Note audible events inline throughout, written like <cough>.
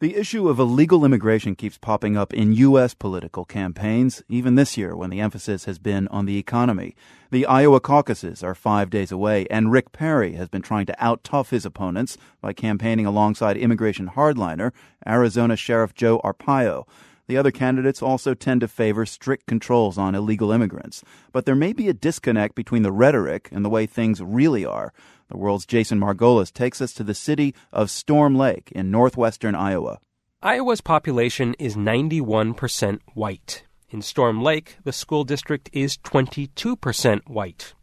The issue of illegal immigration keeps popping up in U.S. political campaigns, even this year when the emphasis has been on the economy. The Iowa caucuses are five days away, and Rick Perry has been trying to out-tough his opponents by campaigning alongside immigration hardliner Arizona Sheriff Joe Arpaio. The other candidates also tend to favor strict controls on illegal immigrants. But there may be a disconnect between the rhetoric and the way things really are. The world's Jason Margolis takes us to the city of Storm Lake in northwestern Iowa. Iowa's population is 91% white. In Storm Lake, the school district is 22% white.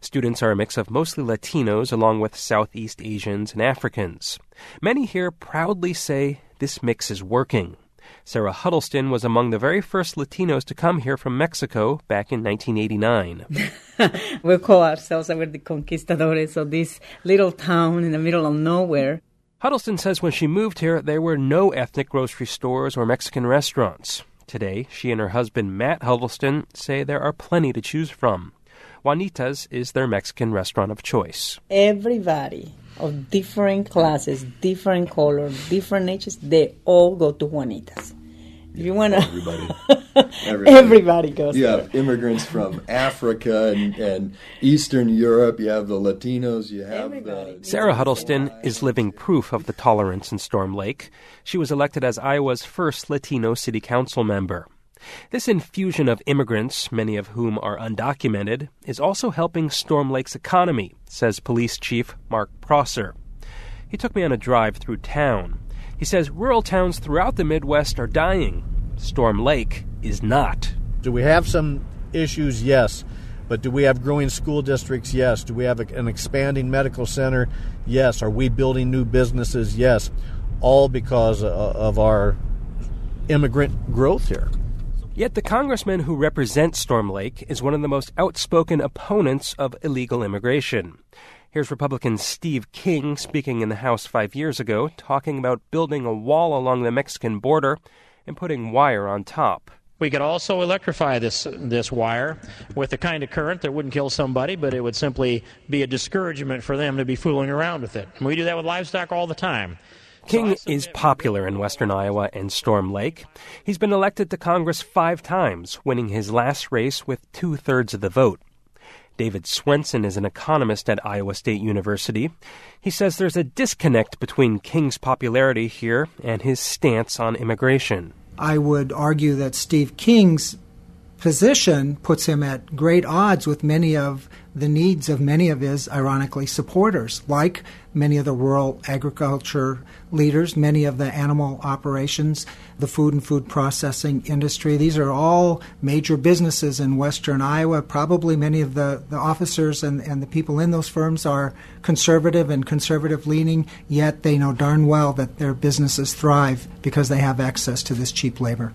Students are a mix of mostly Latinos along with Southeast Asians and Africans. Many here proudly say this mix is working. Sarah Huddleston was among the very first Latinos to come here from Mexico back in 1989. <laughs> we call ourselves the Conquistadores of this little town in the middle of nowhere. Huddleston says when she moved here, there were no ethnic grocery stores or Mexican restaurants. Today, she and her husband Matt Huddleston say there are plenty to choose from. Juanita's is their Mexican restaurant of choice. Everybody of different classes, different colors, different ages, they all go to Juanita's. If you want to, everybody. <laughs> everybody, everybody goes. You have immigrants from Africa and, and Eastern Europe. You have the Latinos. You have everybody. the. Sarah Huddleston is living proof of the tolerance in Storm Lake. She was elected as Iowa's first Latino city council member. This infusion of immigrants, many of whom are undocumented, is also helping Storm Lake's economy, says Police Chief Mark Prosser. He took me on a drive through town. He says rural towns throughout the Midwest are dying. Storm Lake is not. Do we have some issues? Yes. But do we have growing school districts? Yes. Do we have an expanding medical center? Yes. Are we building new businesses? Yes. All because uh, of our immigrant growth here. Yet the congressman who represents Storm Lake is one of the most outspoken opponents of illegal immigration. Here's Republican Steve King speaking in the House five years ago, talking about building a wall along the Mexican border and putting wire on top. We could also electrify this this wire with the kind of current that wouldn't kill somebody, but it would simply be a discouragement for them to be fooling around with it. And we do that with livestock all the time. King is popular in western Iowa and Storm Lake. He's been elected to Congress five times, winning his last race with two thirds of the vote. David Swenson is an economist at Iowa State University. He says there's a disconnect between King's popularity here and his stance on immigration. I would argue that Steve King's position puts him at great odds with many of the needs of many of his, ironically, supporters, like many of the rural agriculture leaders, many of the animal operations, the food and food processing industry. These are all major businesses in western Iowa. Probably many of the, the officers and, and the people in those firms are conservative and conservative leaning, yet they know darn well that their businesses thrive because they have access to this cheap labor.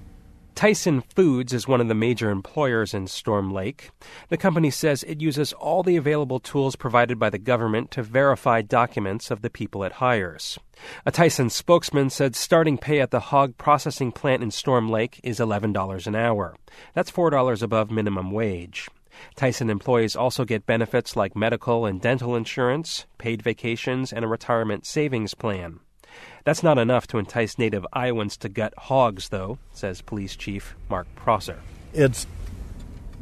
Tyson Foods is one of the major employers in Storm Lake. The company says it uses all the available tools provided by the government to verify documents of the people it hires. A Tyson spokesman said starting pay at the hog processing plant in Storm Lake is $11 an hour. That's $4 above minimum wage. Tyson employees also get benefits like medical and dental insurance, paid vacations, and a retirement savings plan. That's not enough to entice native Iowans to gut hogs, though, says Police Chief Mark Prosser. It's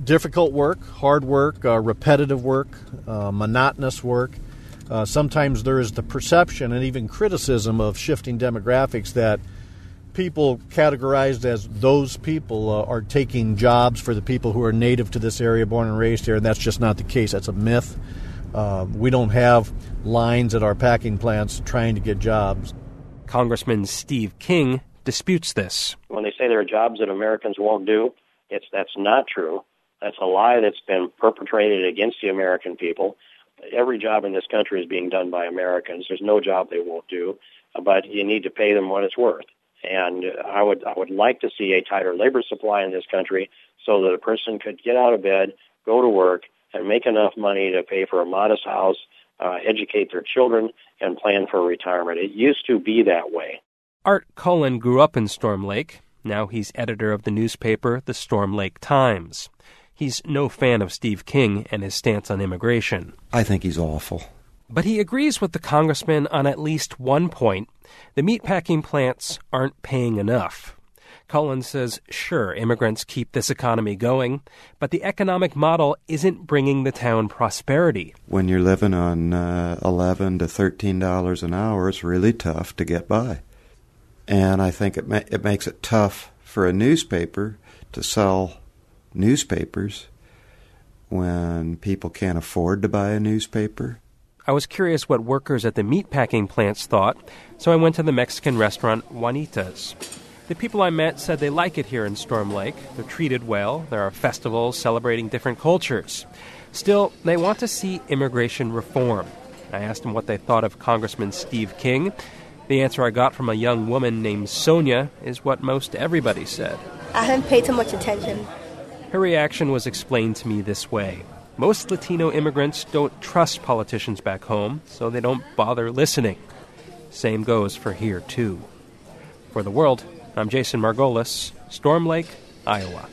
difficult work, hard work, uh, repetitive work, uh, monotonous work. Uh, sometimes there is the perception and even criticism of shifting demographics that people categorized as those people uh, are taking jobs for the people who are native to this area, born and raised here, and that's just not the case. That's a myth. Uh, we don't have lines at our packing plants trying to get jobs. Congressman Steve King disputes this. When they say there are jobs that Americans won't do, it's that's not true. That's a lie that's been perpetrated against the American people. Every job in this country is being done by Americans. There's no job they won't do, but you need to pay them what it's worth. And I would I would like to see a tighter labor supply in this country so that a person could get out of bed, go to work, and make enough money to pay for a modest house, uh, educate their children, and plan for retirement. It used to be that way. Art Cullen grew up in Storm Lake. Now he's editor of the newspaper, the Storm Lake Times. He's no fan of Steve King and his stance on immigration. I think he's awful. But he agrees with the congressman on at least one point the meatpacking plants aren't paying enough. Cullen says, sure, immigrants keep this economy going, but the economic model isn't bringing the town prosperity. When you're living on uh, 11 to 13 dollars an hour, it's really tough to get by. And I think it, ma- it makes it tough for a newspaper to sell newspapers when people can't afford to buy a newspaper. I was curious what workers at the meatpacking plants thought, so I went to the Mexican restaurant Juanita's. The people I met said they like it here in Storm Lake. They're treated well. There are festivals celebrating different cultures. Still, they want to see immigration reform. I asked them what they thought of Congressman Steve King. The answer I got from a young woman named Sonia is what most everybody said. I haven't paid too much attention. Her reaction was explained to me this way Most Latino immigrants don't trust politicians back home, so they don't bother listening. Same goes for here, too. For the world, I'm Jason Margolis, Storm Lake, Iowa.